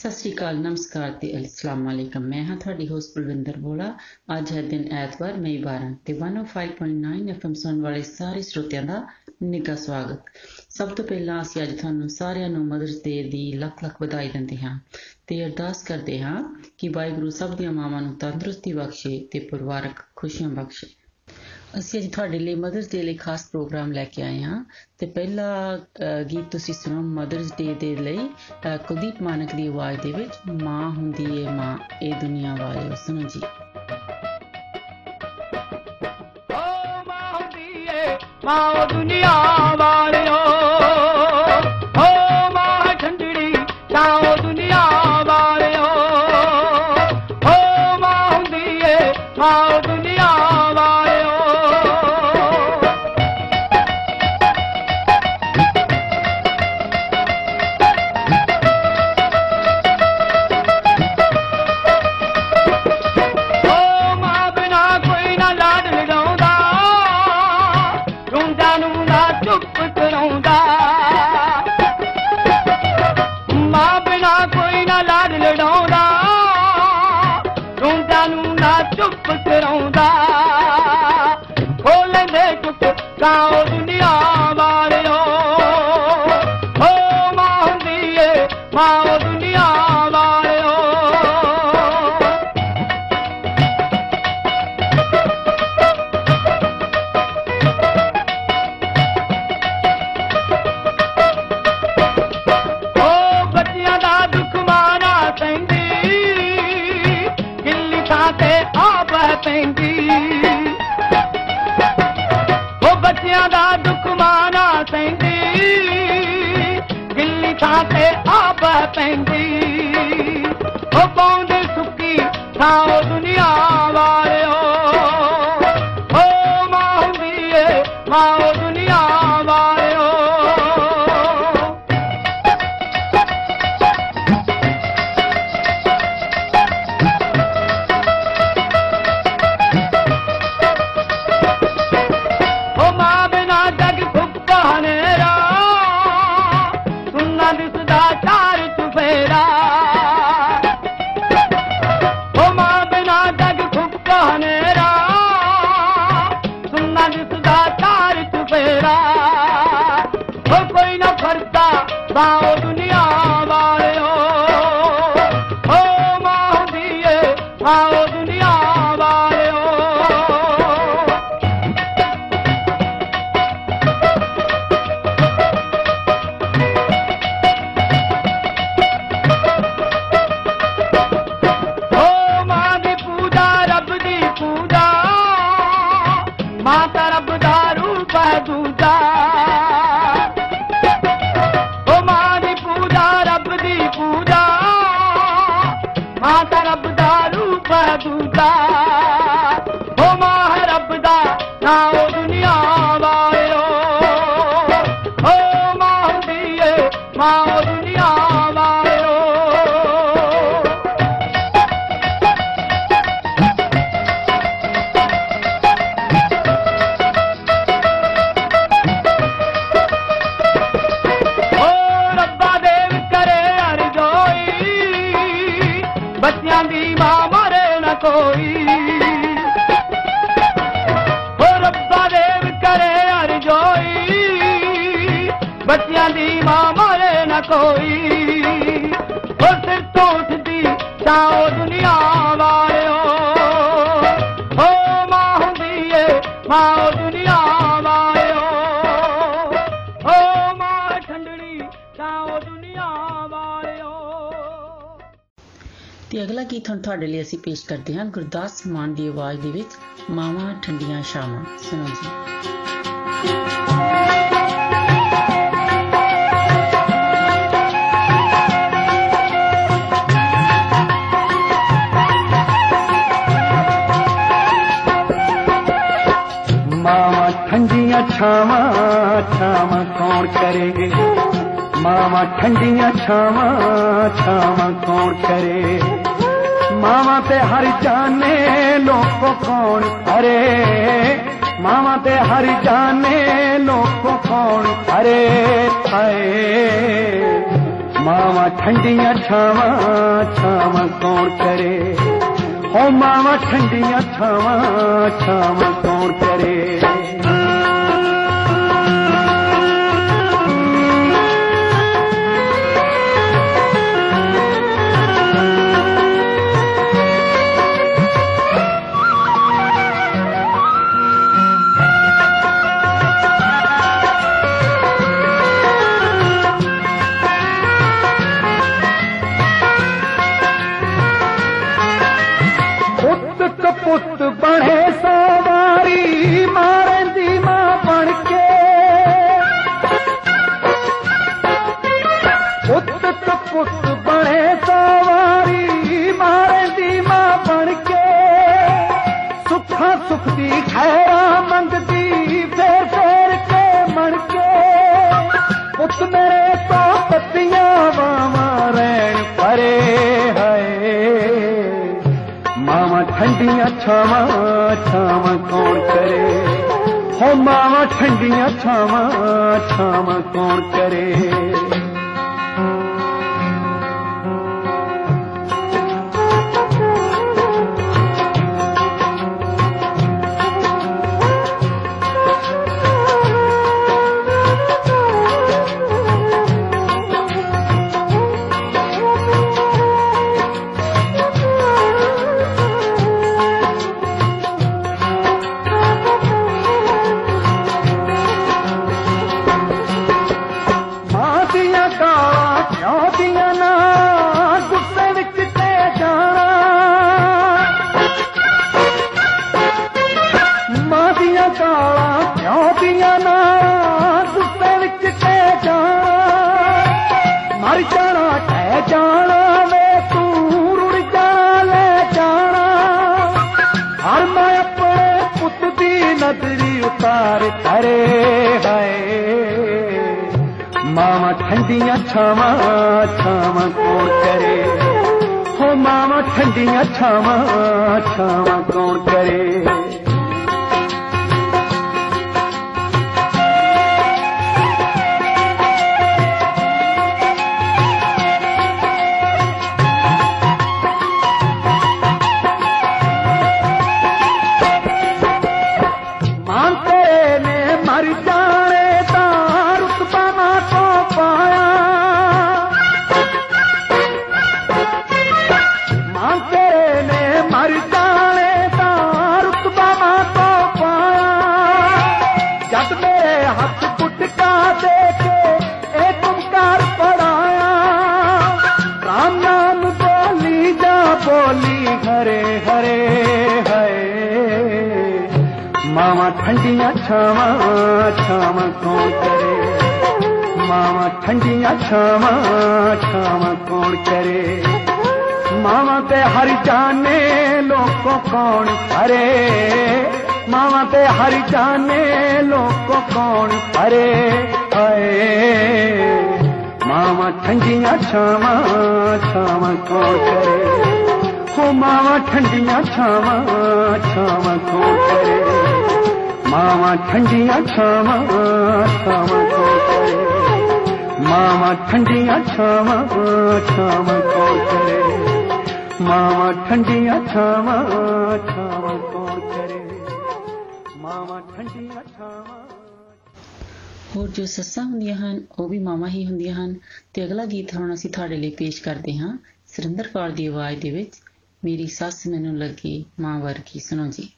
ਸਤਿ ਸ਼੍ਰੀ ਅਕਾਲ, ਨਮਸਕਾਰ ਤੇ ਅਸਲਾਮ ਵਾਲੇਕਮ ਮੈਂ ਹਾਂ ਤੁਹਾਡੀ ਹੋਸਟ ਬਲਵਿੰਦਰ ਬੋਲਾ। ਅੱਜ ਹੈ ਦਿਨ ਐਤਵਾਰ, ਮਈ 12 ਤੇ 105.9 ਐਫਐਮ ਸੁਣ ਵਾਲੇ ਸਾਰੇ ਸਰੋਤਿਆਂ ਦਾ ਨਿੱਘਾ ਸਵਾਗਤ। ਸਭ ਤੋਂ ਪਹਿਲਾਂ ਅਸੀਂ ਅੱਜ ਤੁਹਾਨੂੰ ਸਾਰਿਆਂ ਨੂੰ ਮਦਰਸ ਡੇ ਦੀ ਲੱਖ ਲੱਖ ਵਧਾਈ ਦਿੰਦੇ ਹਾਂ ਤੇ ਅਰਦਾਸ ਕਰਦੇ ਹਾਂ ਕਿ ਵਾਹਿਗੁਰੂ ਸਭ ਦੀਆਂ ਮਾਵਾਂ ਨੂੰ ਤੰਦਰੁਸਤੀ ਬਖਸ਼ੇ ਤੇ ਪਰਿਵਾਰਕ ਖੁਸ਼ੀਆਂ ਬਖਸ਼ੇ। ਅਸੀਂ ਅੱਜ ਤੁਹਾਡੇ ਲਈ ਮਦਰਸ ਡੇ ਲਈ ਖਾਸ ਪ੍ਰੋਗਰਾਮ ਲੈ ਕੇ ਆਏ ਹਾਂ। ਤੇ ਪਹਿਲਾ ਗੀਤ ਤੁਸੀਂ ਸੁਣੋ ਮਦਰਸ ਡੇ ਦੇ ਲਈ। ਕੁਲਦੀਪ ਮਾਨਕ ਦੀ ਆਵਾਜ਼ ਦੇ ਵਿੱਚ, ਮਾਂ ਹੁੰਦੀ ਏ ਮਾਂ, ਇਹ ਦੁਨੀਆ ਵਾਲਿਓ, ਸੁਣੋ ਜੀ। ਓ ਮਾਂ ਹੁੰਦੀ ਏ ਮਾਂ ਦੁਨੀਆ ਵਾਲਿਓ। दुख माना पिली खाप पी पुकी दुनिया। ਕੋਈ। ਓ ਸਿਰ ਤੋਂ ਉੱਠਦੀ ਚਾਓ ਦੁਨੀਆ ਵਾਲਿਓ। ਓ ਮਾਂ ਹੁੰਦੀ ਏ, ਮਾਂ ਓ ਦੁਨੀਆ ਵਾਲਿਓ। ਓ ਮਾਂ ਠੰਡੜੀ ਚਾਓ ਦੁਨੀਆ ਵਾਲਿਓ। ਤੇ ਅਗਲਾ ਗੀਤ ਹੁਣ ਤੁਹਾਡੇ ਲਈ ਅਸੀਂ ਪੇਸ਼ ਕਰਦੇ ਹਾਂ ਗੁਰਦਾਸ ਮਾਨ ਦੀ ਆਵਾਜ਼ ਦੇ ਵਿੱਚ, ਮਾਵਾਂ ਠੰਡੀਆਂ ਸ਼ਾਮਾਂ ਸੁਣੋ ਜੀ। मामा ठंडिया छावा छाव कौन करे मावा ते हर जाने लोगो कौन अरे मामा ते हर जाने लोगो कौन अरे आए मामा ठंडिया छावा छाव कौन करे ओ मामा ठंडिया छावा छावा छावा छावा कौन करे हो ठंडियांव कौण करे मामा मामा ठंडी मामा ठंडी छाम ਹੋਰ ਜੋ ਸੱਸਾਂ ਹੁੰਦੀਆਂ ਹਨ, ਉਹ ਵੀ ਮਾਮਾ ਹੀ ਹੁੰਦੀਆਂ ਹਨ। ਤੇ ਅਗਲਾ ਗੀਤ ਹੁਣ ਅਸੀਂ ਤੁਹਾਡੇ ਲਈ ਪੇਸ਼ ਕਰਦੇ ਹਾਂ। ਸਰਿੰਦਰ ਕੌਰ ਦੀ ਆਵਾਜ਼ ਦੇ ਵਿੱਚ, ਮੇਰੀ ਸੱਸ ਮੈਨੂੰ ਲੱਗੀ, ਮਾਂ ਵਰਗੀ। ਸੁਣੋ ਜੀ।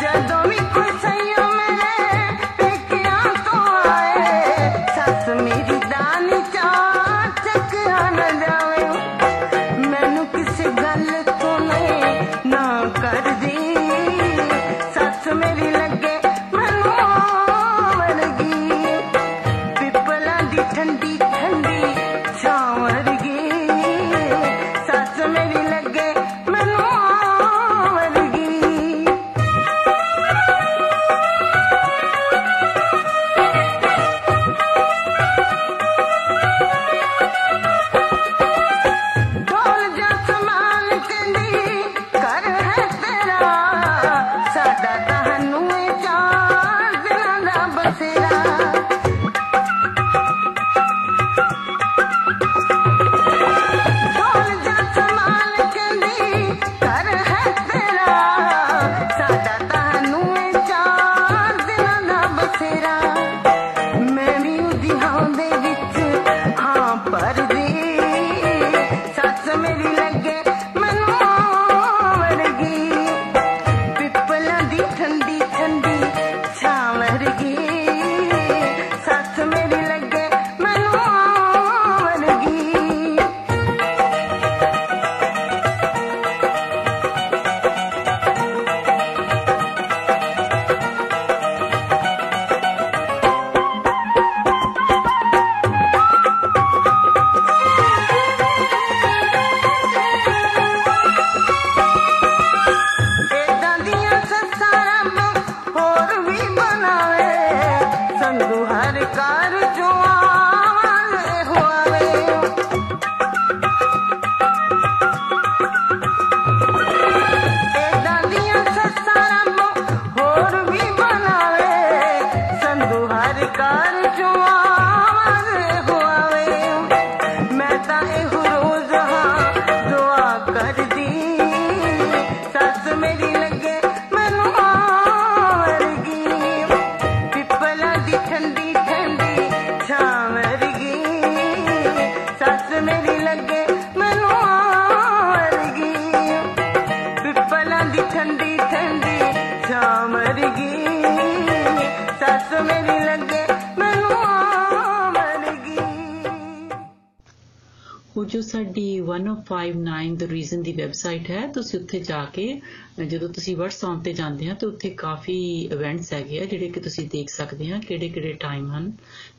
dead Jerry 1059 ਦ ਰੀਜ਼ਨ ਦੀ ਵੈਬਸਾਈਟ ਹੈ ਤੁਸੀਂ ਉੱਥੇ ਜਾ ਕੇ ਜਦੋਂ ਤੁਸੀਂ WhatsApp ਤੇ ਜਾਂਦੇ ਆ ਤੇ ਉੱਥੇ ਕਾਫੀ ਇਵੈਂਟਸ ਹੈਗੇ ਆ ਜਿਹੜੇ ਕਿ ਤੁਸੀਂ ਦੇਖ ਸਕਦੇ ਆ ਕਿਹੜੇ ਕਿਹੜੇ ਟਾਈਮ ਹਨ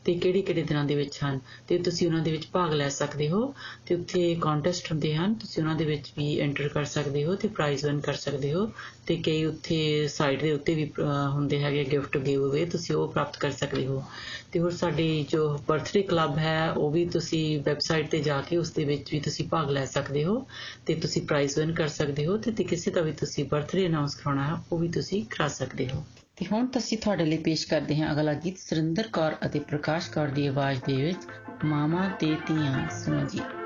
ਤੇ ਕਿਹੜੇ ਕਿਹੜੇ ਦਿਨਾਂ ਦੇ ਵਿੱਚ ਹਨ ਤੇ ਤੁਸੀਂ ਉਹਨਾਂ ਦੇ ਵਿੱਚ ਭਾਗ ਲੈ ਸਕਦੇ ਹੋ ਤੇ ਉੱਥੇ ਕੰਟੈਸਟ ਹੁੰਦੇ ਹਨ ਤੁਸੀਂ ਉਹਨਾਂ ਦੇ ਵਿੱਚ ਵੀ ਐਂਟਰ ਕਰ ਸਕਦੇ ਹੋ ਤੇ ਪ੍ਰਾਈਜ਼ ਵਿਨ ਕਰ ਸਕਦੇ ਹੋ ਤੇ ਕਈ ਉੱਥੇ ਸਾਈਟ ਦੇ ਉੱਤੇ ਵੀ ਅਹ, ਹੁੰਦੇ ਹੈਗੇ ਗਿਫਟ ਗਿਵ ਅਵੇ ਤੁਸੀਂ ਉਹ ਪ੍ਰਾਪਤ ਕਰ ਸਕਦੇ ਹੋ। ਤੇ ਹੋਰ ਸਾਡੀ ਜੋ ਬਰਥਡੇ ਕਲੱਬ ਹੈ ਉਹ ਵੀ ਤੁਸੀਂ ਵੈਬਸਾਈਟ ਤੇ ਜਾ ਕੇ ਉਸ ਦੇ ਵਿੱਚ ਵੀ ਤੁਸੀਂ ਭਾਗ ਲੈ ਸਕਦੇ ਹੋ ਤੇ ਤੁਸੀਂ ਪ੍ਰਾਈਜ਼ ਵਿਨ ਕਰ ਸਕਦੇ ਹੋ ਤੇ ਤੇ ਕਿਸੇ ਦਾ ਵੀ ਤੁਸੀਂ ਬਰਥਡੇ ਅਨਾਉਂਸ ਕਰਾਉਣਾ ਹੈ, ਉਹ ਵੀ ਤੁਸੀਂ ਕਰਾ ਸਕਦੇ ਹੋ। ਤੇ ਹੁਣ ਤੁਸੀਂ ਤੁਹਾਡੇ ਲਈ ਪੇਸ਼ ਕਰਦੇ ਹਾਂ ਅਗਲਾ ਗੀਤ, ਸੁਰਿੰਦਰ ਕੌਰ ਅਤੇ ਪ੍ਰਕਾਸ਼ ਕੌਰ ਦੀ ਆਵਾਜ਼ ਦੇ ਵਿੱਚ ਮਾਮਾ ਤੇ ਧੀਆਂ, ਸੁਣੋ ਜੀ।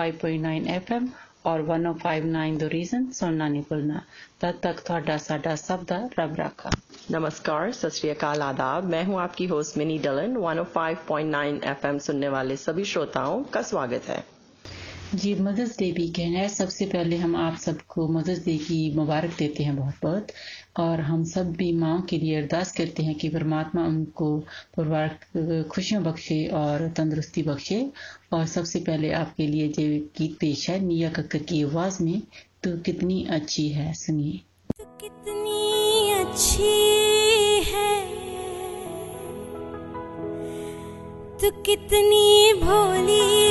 105.9 FM ਔਰ 1059 ਦ ਰੀਜ਼ਨ ਸੁਣਨਾ ਨਹੀਂ ਭੁੱਲਣਾ ਤਦ ਤੱਕ ਤੁਹਾਡਾ ਸਾਡਾ ਸਭ ਦਾ ਰੱਬ ਰਾਖਾ नमस्कार सत श्री अकाल आदाब मैं हूं आपकी होस्ट मिनी डलन 105.9 एफएम सुनने वाले सभी श्रोताओं का स्वागत है जी मदर्स डे वीकेंड है सबसे पहले हम आप सबको मदर्स डे की मुबारक देते हैं बहुत बहुत और हम सब भी माँ के लिए अरदास करते हैं कि परमात्मा उनको परिवार, खुशियाँ बख्शे और तंदुरुस्ती बख्शे। और सबसे पहले आपके लिए जो गीत पेश है, निया कक्कर की आवाज़ में तो कितनी अच्छी है सुनिए। तू कितनी अच्छी है, तू कितनी भोली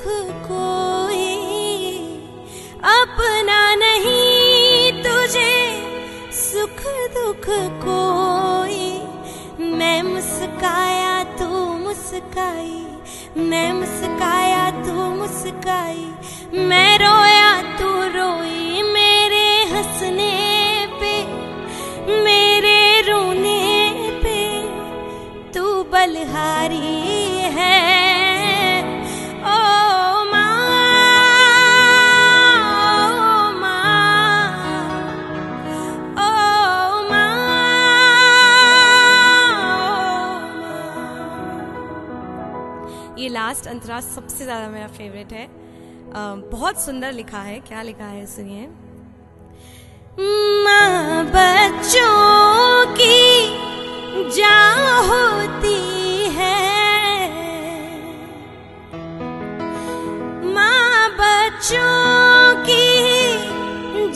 दुख कोई अपना नहीं तुझे, सुख दुख कोई। मैं मुस्काया, तू मुस्काई। मैं मुस्काया, तू मुस्काई। मैं रोया, तू रोई मेरे हंसने पे, मेरे रोने पे। तू बलहारी लास्ट अंतरा सबसे ज़्यादा मेरा फेवरेट है। बहुत सुंदर लिखा है, क्या लिखा है, सुनिए। माँ बच्चों की जा होती है। माँ बच्चों की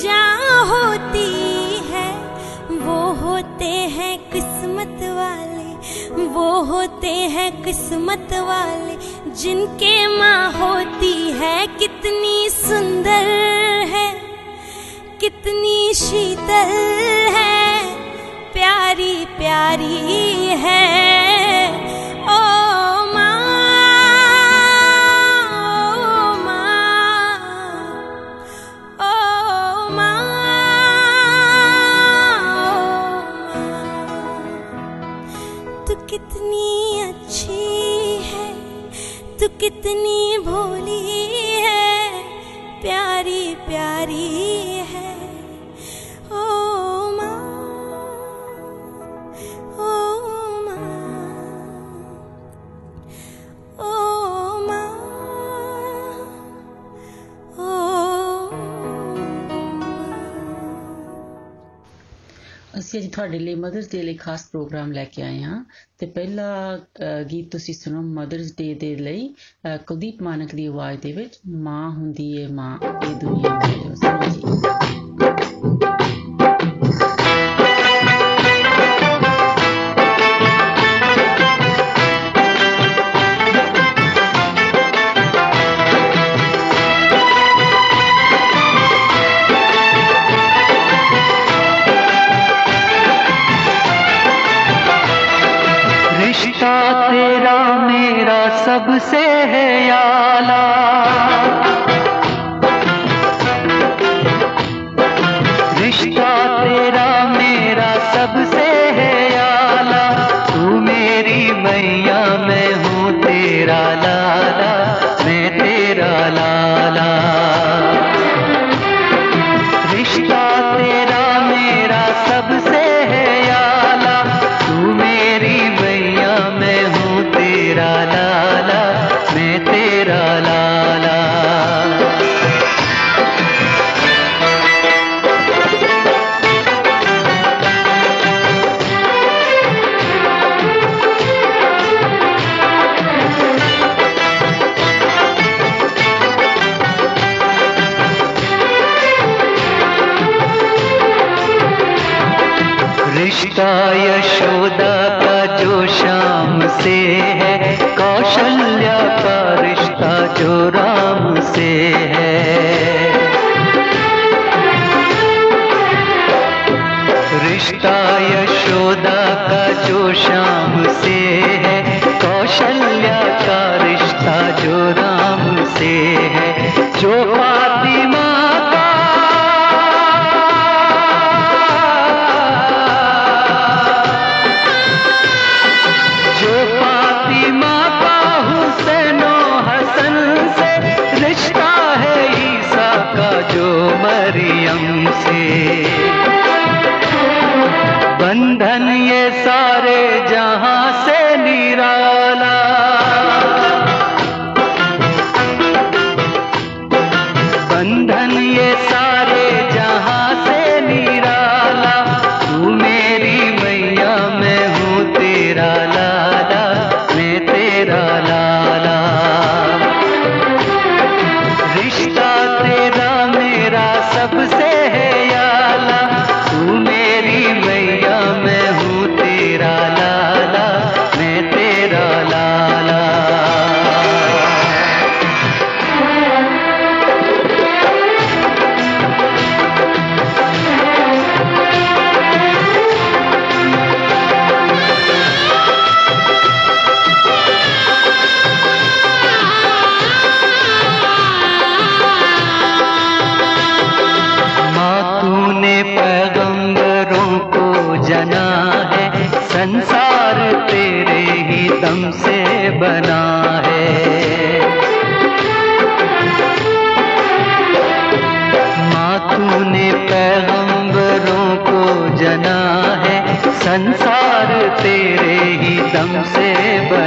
जा होती है। वो होते हैं किस्मत वाले, वो होते हैं किस्मत वाले। जिनके माँ होती है कितनी सुंदर है कितनी शीतल है प्यारी प्यारी है। कितनी भोली है प्यारी प्यारी ਤੁਹਾਡੇ ਲਈ ਮਦਰਸ ਡੇ ਲਈ ਖਾਸ ਪ੍ਰੋਗਰਾਮ ਲੈ ਕੇ ਆਏ ਹਾਂ। ਤੇ ਪਹਿਲਾ ਅ, ਗੀਤ ਤੁਸੀਂ ਸੁਣੋ ਮਦਰਸ ਡੇ ਦੇ ਲਈ ਅ, ਕੁਲਦੀਪ ਮਾਨਕ ਦੀ ਆਵਾਜ਼ ਦੇ ਵਿੱਚ ਮਾਂ ਹੁੰਦੀ ਏ ਮਾਂ ਇਹ ਦੁਨੀਆ ਵਿੱਚ ਸੁਣੋ रे संसार तेरे ही दम से बना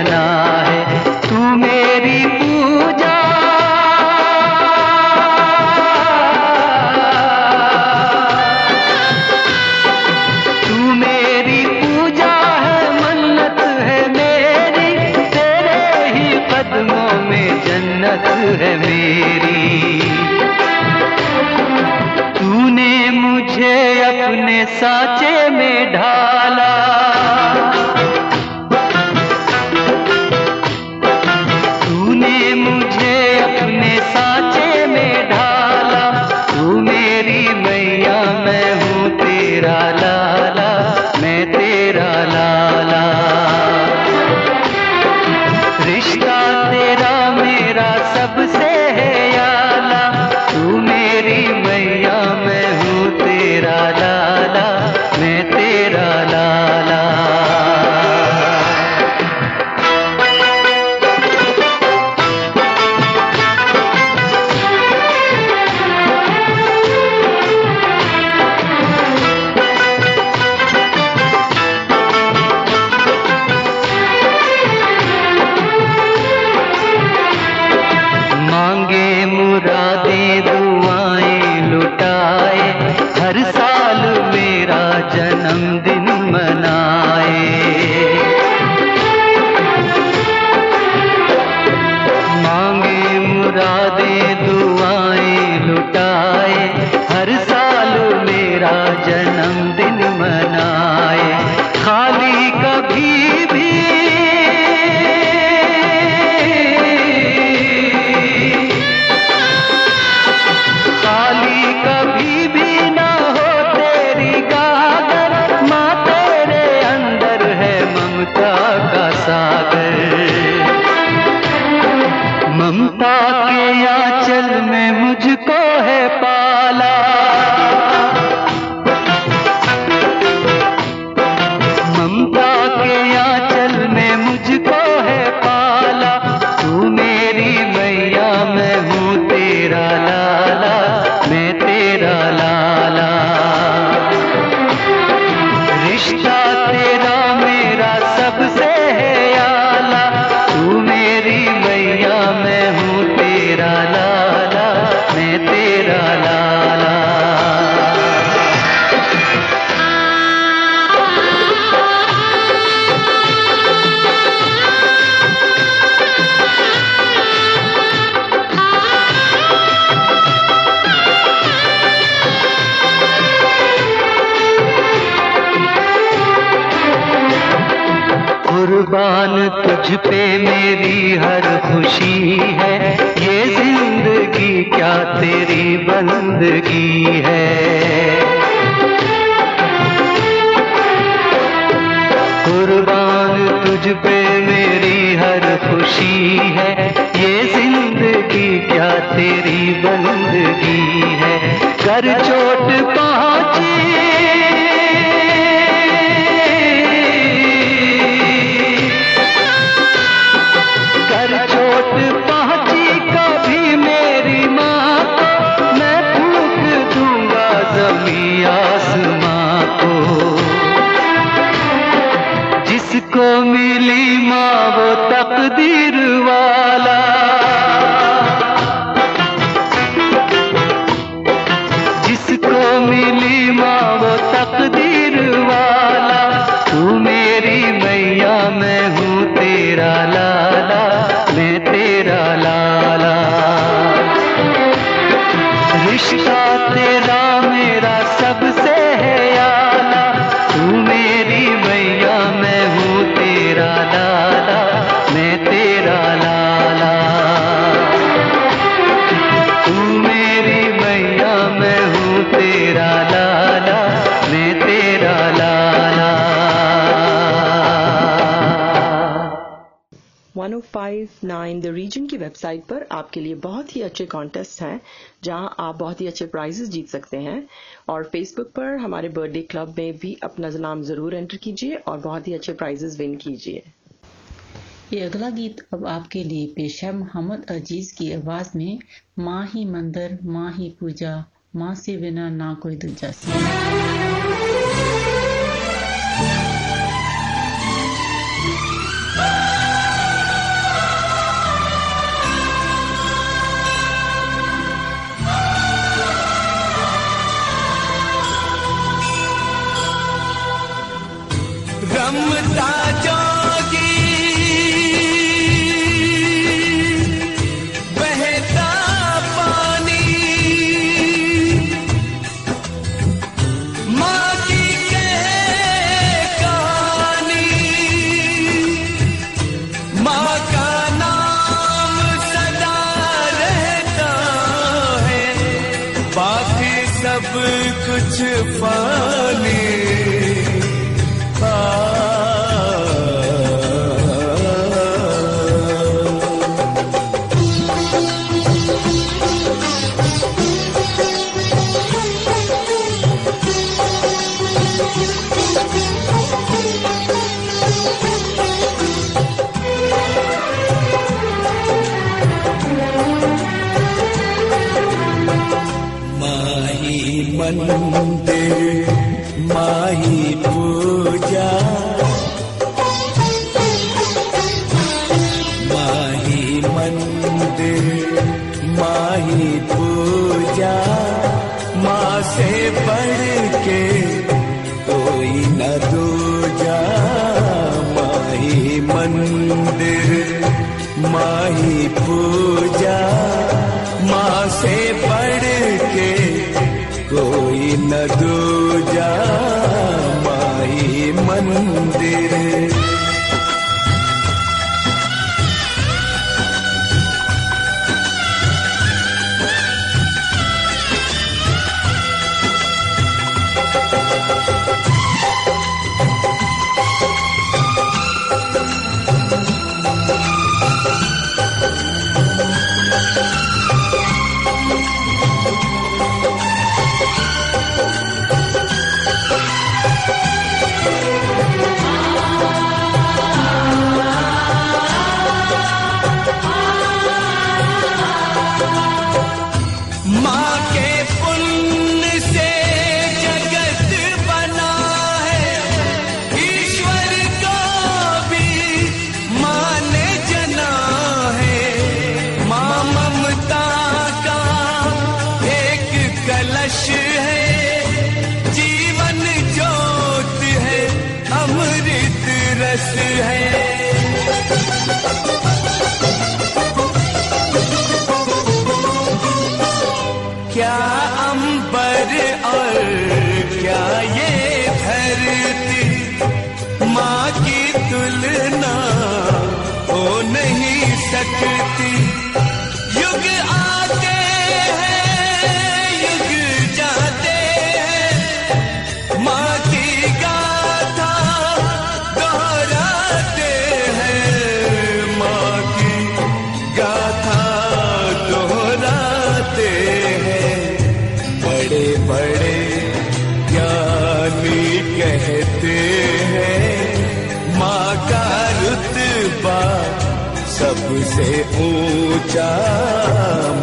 इन द रीजन की वेबसाइट पर आपके लिए बहुत ही अच्छे कॉन्टेस्ट हैं, जहाँ आप बहुत ही अच्छे प्राइजेस जीत सकते हैं। और फेसबुक पर हमारे बर्थडे क्लब में भी अपना नाम ज़रूर एंटर कीजिए और बहुत ही अच्छे प्राइजेस विन कीजिए। ये अगला गीत अब आपके लिए पेश है मोहम्मद अज़ीज़ की आवाज़ में, माँ ही मंदिर, माँ ही पूजा, माँ से बिना ना कोई दूजा। सी कुछ पानी वन्दे मा do.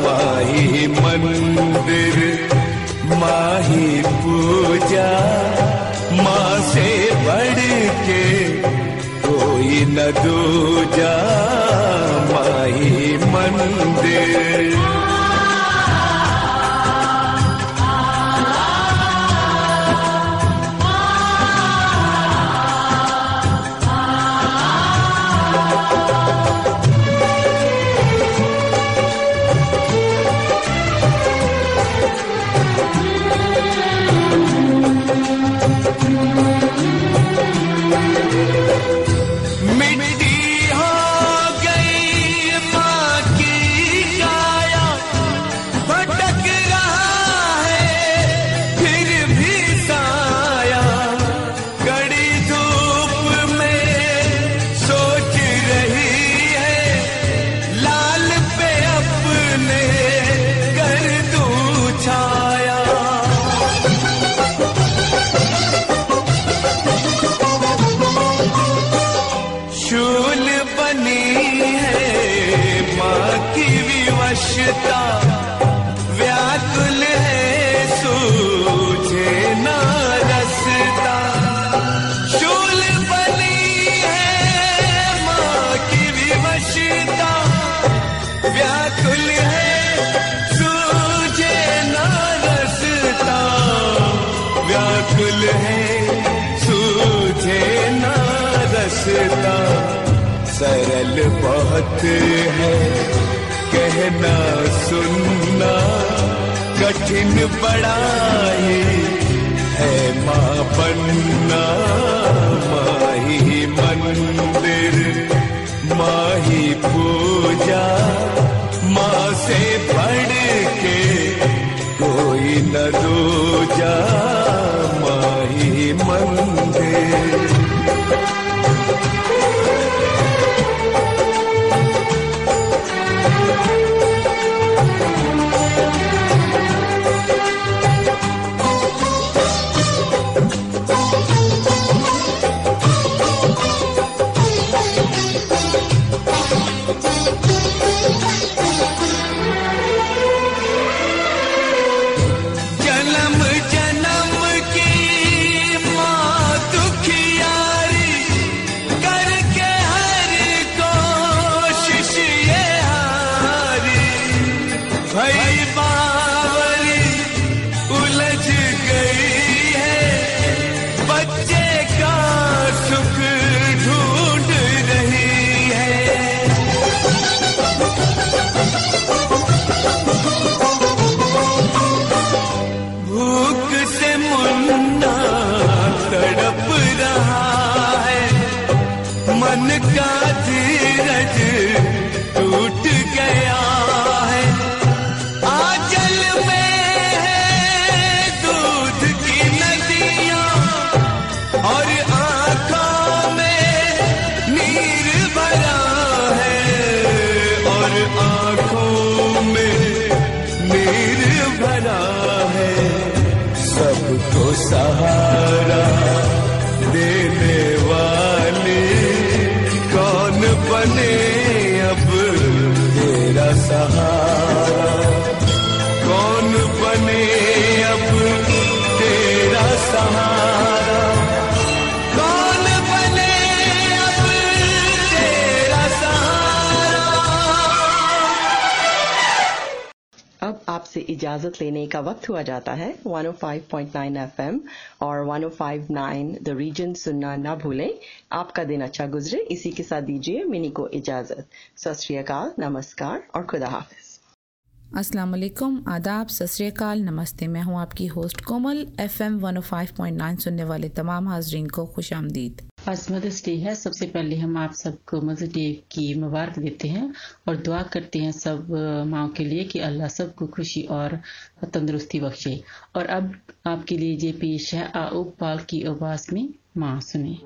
माही मंदिर माही पूजा माँ से बढ़ के कोई न दूजा माही मंदिर। बहुत है। कहना, सुनना, कठिन बड़ा ही माँ बनना माँ ही मंदिर माँ ही पूजा, माँ से पढ़ के कोई न दूजा माँ मंदिर। इजाज़त लेने का वक्त हुआ जाता है। 105.9 एफएम और 105.9 द रीजन सुनना ना भूलें। आपका दिन अच्छा गुजरे। इसी के साथ दीजिए मिनी को इजाज़त। सत नमस्कार और खुदा हाफिज। अस्सलाम वालेकुम आदाब, सत नमस्ते। मैं हूँ आपकी होस्ट कोमल। एफएम 105.9 सुनने वाले तमाम हाजरीन को खुश आमदीद। आज मदर्स डे है। सबसे पहले हम आप सबको मदर्स डे की मुबारक देते हैं और दुआ करते हैं सब माओ के लिए कि अल्लाह सबको खुशी और तंदुरुस्ती बख्शे। और अब आपके लिए ये पेश है आउब पाल की आवाज़ में माँ सुने।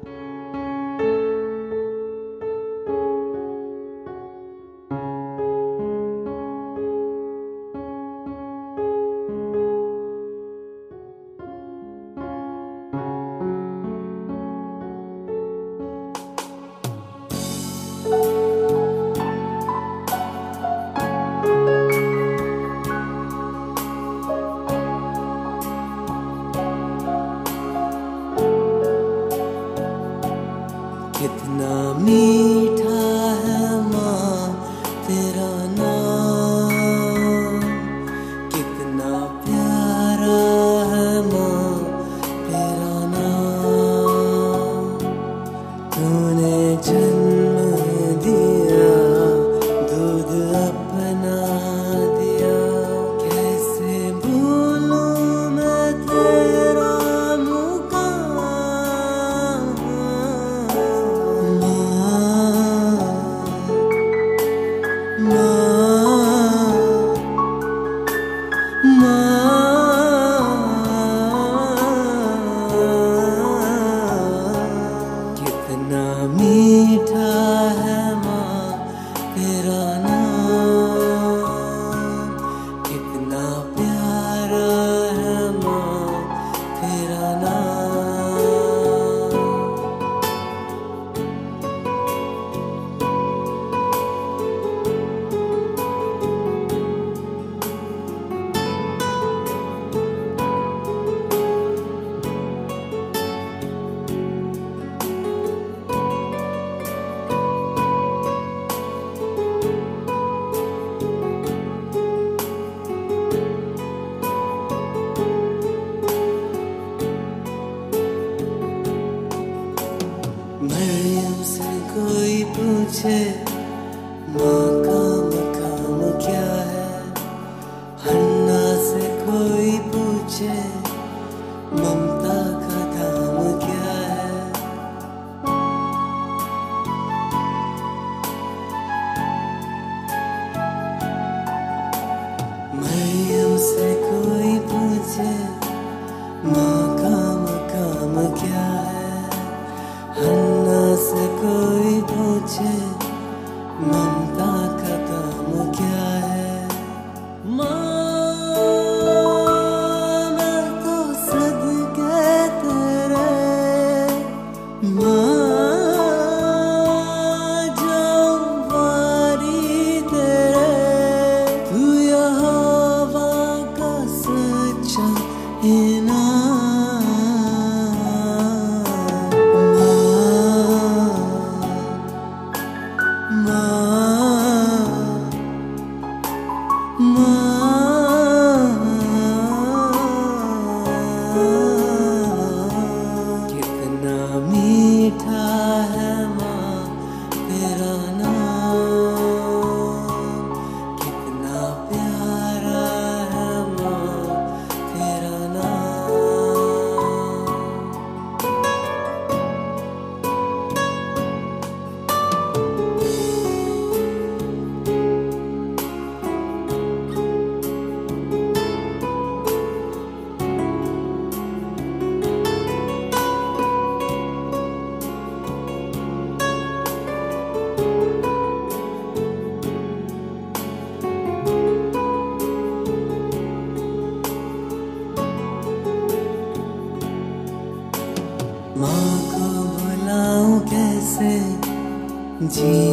Chỉ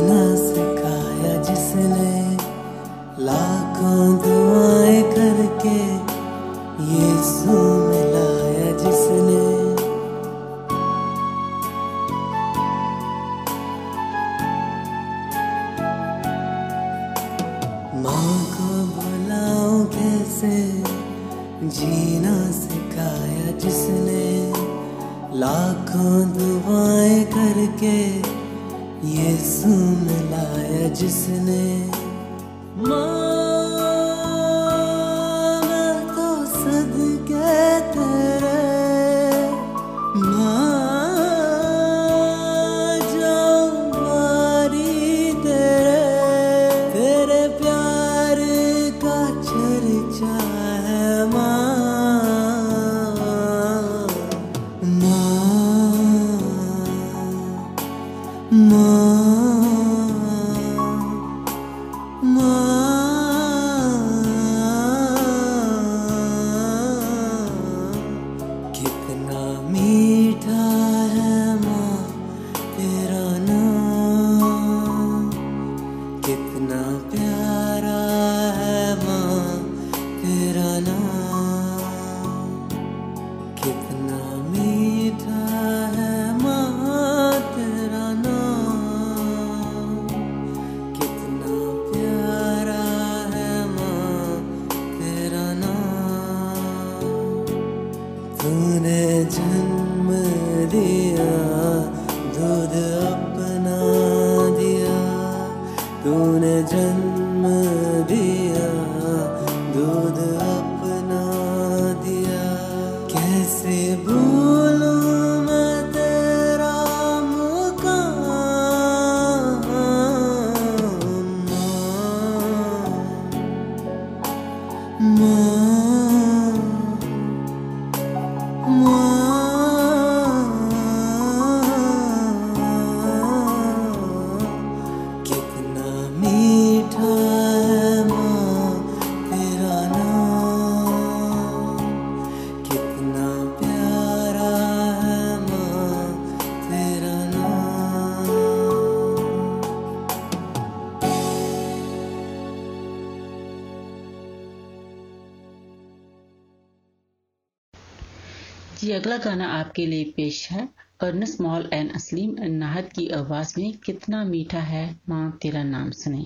अगला गाना आपके लिए पेश है। अर्नस मॉल एंड असलीम नाहद की आवाज़ में कितना मीठा है, माँ तेरा नाम सुने।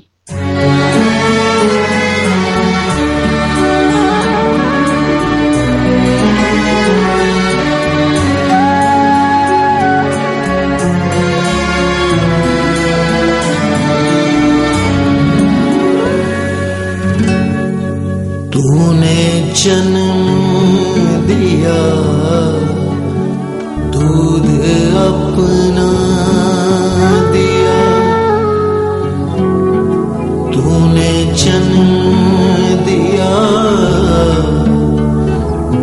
तूने जन्म दिया।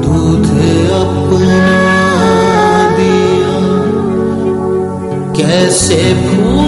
दूध अपना दिया। कैसे भूलूं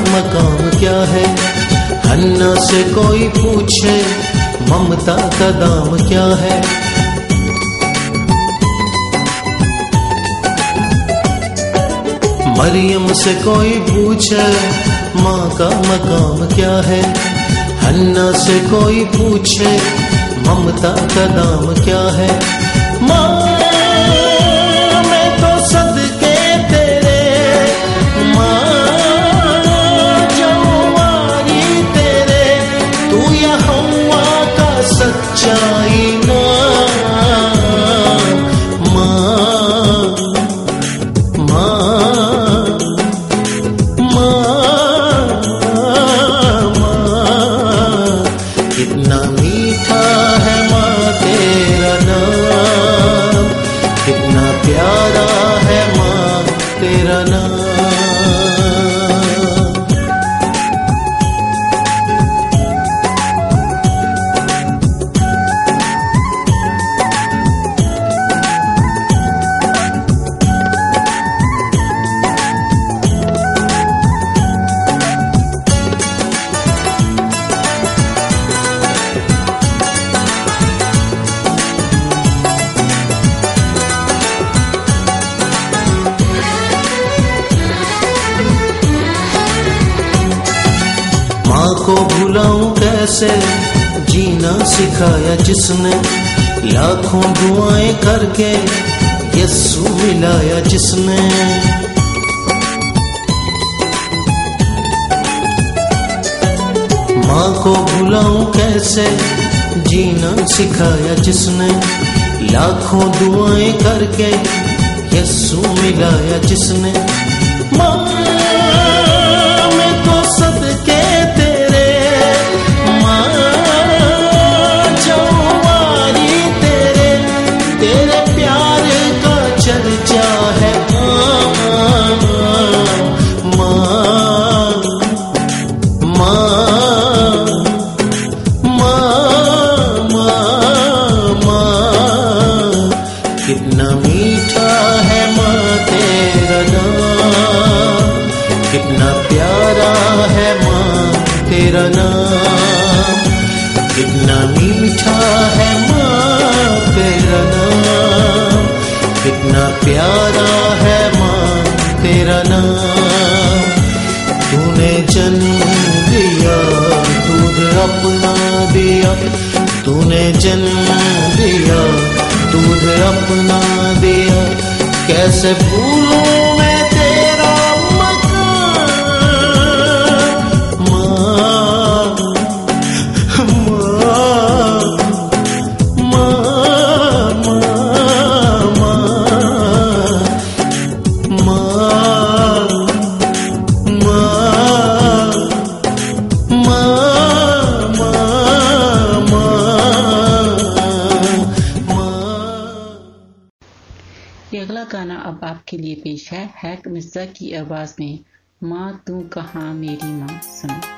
मकाम क्या है? हन्ना से कोई पूछे, ममता का दाम क्या है? मरियम से कोई पूछे, माँ का मकाम क्या है? हन्ना से कोई पूछे, ममता का दाम क्या है? माँ John. कैसे जीना सिखाया जिसने। लाखों दुआएँ करके यस्सु मिलाया जिसने। माँ को भुलाऊं कैसे? जीना सिखाया जिसने। लाखों दुआएँ करके यस्सु मिलाया जिसने। माँ अपना दिया तूने जन्म दिया दूध अपना दिया कैसे भूलूं की आवाज़ में माँ तू कहाँ मेरी माँ? सुनो।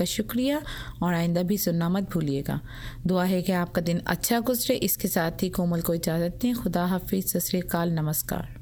का शुक्रिया और आइंदा भी सुनना मत भूलिएगा। दुआ है कि आपका दिन अच्छा गुजरे, इसके साथ ही कोमल को इजाज़त दें। खुदा हाफिज़, सत नमस्कार।